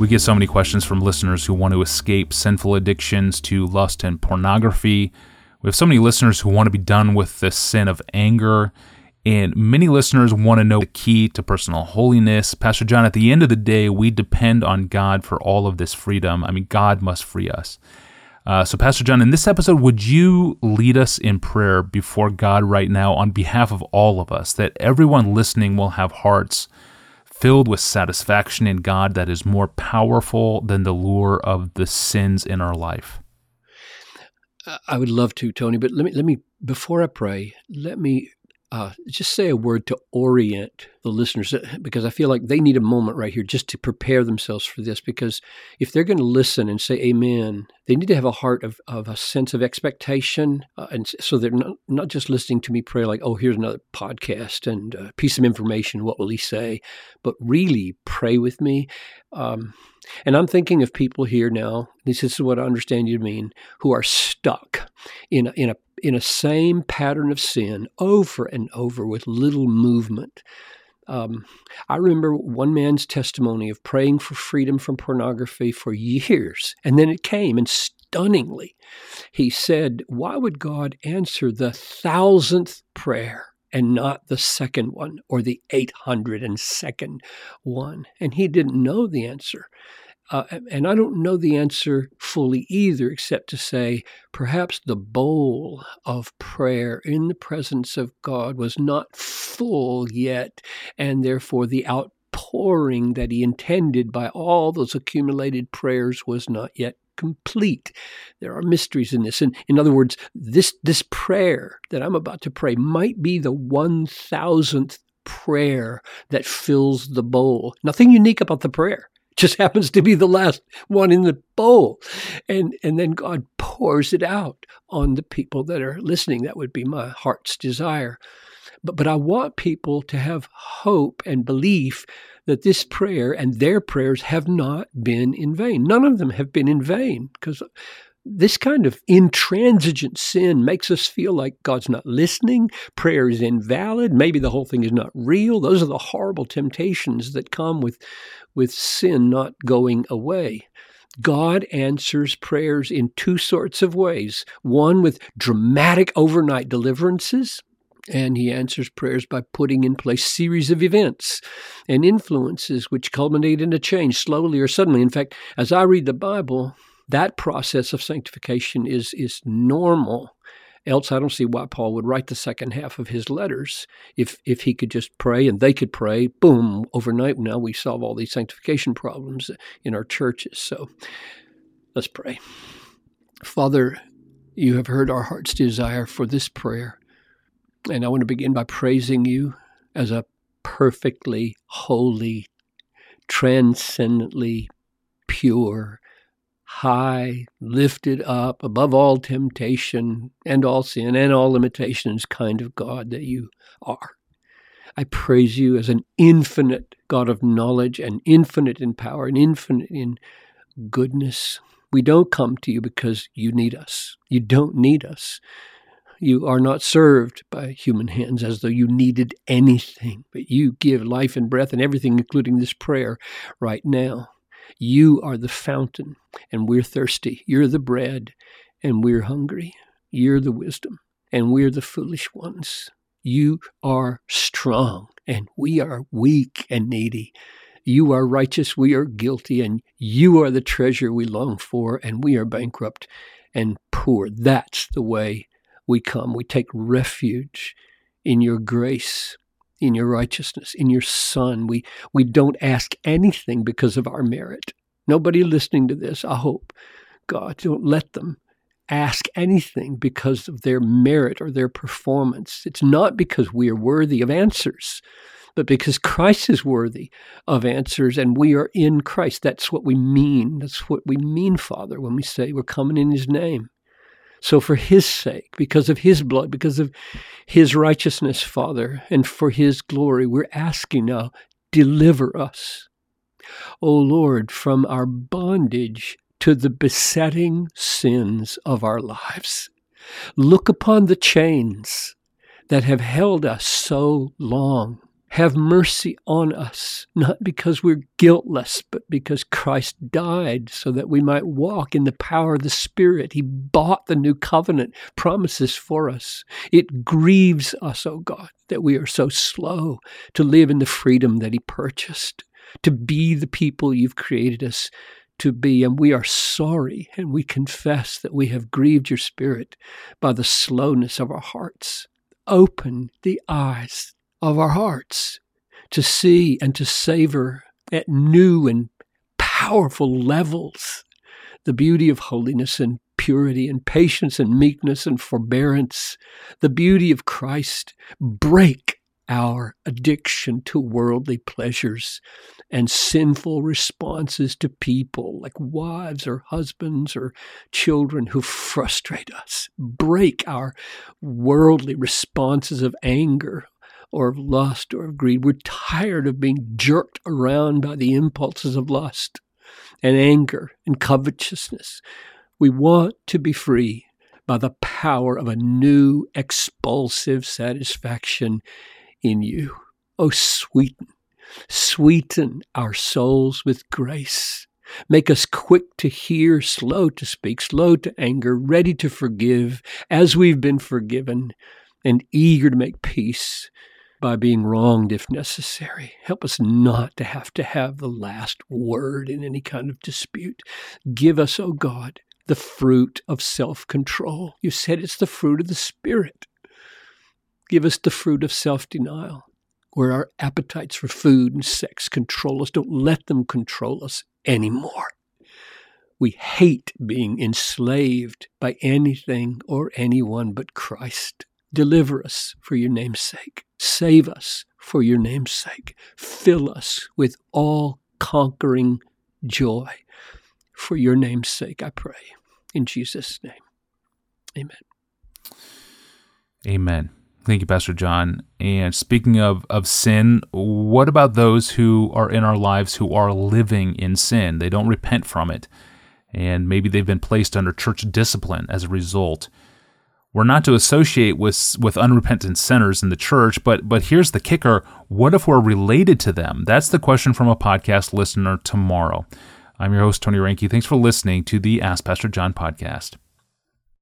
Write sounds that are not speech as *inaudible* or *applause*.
We get so many questions from listeners who want to escape sinful addictions to lust and pornography. We have so many listeners who want to be done with the sin of anger. And many listeners want to know the key to personal holiness. Pastor John, at the end of the day, we depend on God for all of this freedom. I mean, God must free us. Uh, so, Pastor John, in this episode, would you lead us in prayer before God right now on behalf of all of us, that everyone listening will have hearts filled with satisfaction in God that is more powerful than the lure of the sins in our life? I would love to, Tony, but let me let me before I pray, let me uh, just say a word to orient the listeners uh, because I feel like they need a moment right here just to prepare themselves for this. Because if they're going to listen and say amen, they need to have a heart of, of a sense of expectation. Uh, and so they're not, not just listening to me pray like, oh, here's another podcast and a piece of information. What will he say? But really pray with me. Um, and I'm thinking of people here now, this is what I understand you mean, who are stuck in a, in a in a same pattern of sin over and over with little movement. Um, I remember one man's testimony of praying for freedom from pornography for years, and then it came, and stunningly, he said, Why would God answer the thousandth prayer? And not the second one or the 802nd one. And he didn't know the answer. Uh, and I don't know the answer fully either, except to say perhaps the bowl of prayer in the presence of God was not full yet, and therefore the outpouring that He intended by all those accumulated prayers was not yet complete. There are mysteries in this. And in other words, this, this prayer that I'm about to pray might be the 1000th prayer that fills the bowl. Nothing unique about the prayer just *laughs* happens to be the last one in the bowl. And, and then God pours it out on the people that are listening. That would be my heart's desire. But, but I want people to have hope and belief that this prayer and their prayers have not been in vain. None of them have been in vain because this kind of intransigent sin makes us feel like God's not listening, prayer is invalid, maybe the whole thing is not real. Those are the horrible temptations that come with, with sin not going away. God answers prayers in two sorts of ways one with dramatic overnight deliverances, and he answers prayers by putting in place series of events and influences which culminate in a change slowly or suddenly. In fact, as I read the Bible, that process of sanctification is is normal. Else, I don't see why Paul would write the second half of his letters if if he could just pray and they could pray. Boom! Overnight, now we solve all these sanctification problems in our churches. So, let's pray. Father, you have heard our heart's desire for this prayer, and I want to begin by praising you as a perfectly holy, transcendently pure, high, lifted up above all temptation and all sin and all limitations kind of God that you are. I praise you as an infinite God of knowledge and infinite in power and infinite in goodness. We don't come to you because you need us. You don't need us. You are not served by human hands as though you needed anything, but you give life and breath and everything, including this prayer right now. You are the fountain, and we're thirsty. You're the bread, and we're hungry. You're the wisdom, and we're the foolish ones. You are strong, and we are weak and needy. You are righteous, we are guilty, and you are the treasure we long for, and we are bankrupt and poor. That's the way we come. We take refuge in your grace in your righteousness, in your Son. We, we don't ask anything because of our merit. Nobody listening to this, I hope, God, don't let them ask anything because of their merit or their performance. It's not because we are worthy of answers, but because Christ is worthy of answers and we are in Christ. That's what we mean. That's what we mean, Father, when we say we're coming in His name. So, for His sake, because of His blood, because of His righteousness, Father, and for His glory, we're asking now, deliver us, O Lord, from our bondage to the besetting sins of our lives. Look upon the chains that have held us so long Have mercy on us, not because we're guiltless, but because Christ died so that we might walk in the power of the Spirit. He bought the new covenant promises for us. It grieves us, O oh God, that we are so slow to live in the freedom that He purchased, to be the people you've created us to be. And we are sorry and we confess that we have grieved your Spirit by the slowness of our hearts. Open the eyes of our hearts to see and to savor at new and powerful levels the beauty of holiness and purity and patience and meekness and forbearance, the beauty of Christ. Break our addiction to worldly pleasures and sinful responses to people like wives or husbands or children who frustrate us. Break our worldly responses of anger or of lust or of greed. We're tired of being jerked around by the impulses of lust and anger and covetousness. We want to be free by the power of a new expulsive satisfaction in you. Oh, sweeten, sweeten our souls with grace. Make us quick to hear, slow to speak, slow to anger, ready to forgive as we've been forgiven, and eager to make peace by being wronged if necessary. Help us not to have to have the last word in any kind of dispute. Give us, O oh God, the fruit of self control. You said it's the fruit of the Spirit. Give us the fruit of self denial, where our appetites for food and sex control us. Don't let them control us anymore. We hate being enslaved by anything or anyone but Christ. Deliver us for your name's sake. Save us for your name's sake. Fill us with all conquering joy. For your name's sake, I pray. In Jesus' name. Amen. Amen. Thank you, Pastor John. And speaking of, of sin, what about those who are in our lives who are living in sin? They don't repent from it. And maybe they've been placed under church discipline as a result. We're not to associate with with unrepentant sinners in the church, but but here's the kicker: what if we're related to them? That's the question from a podcast listener tomorrow. I'm your host Tony Reinke. Thanks for listening to the Ask Pastor John podcast.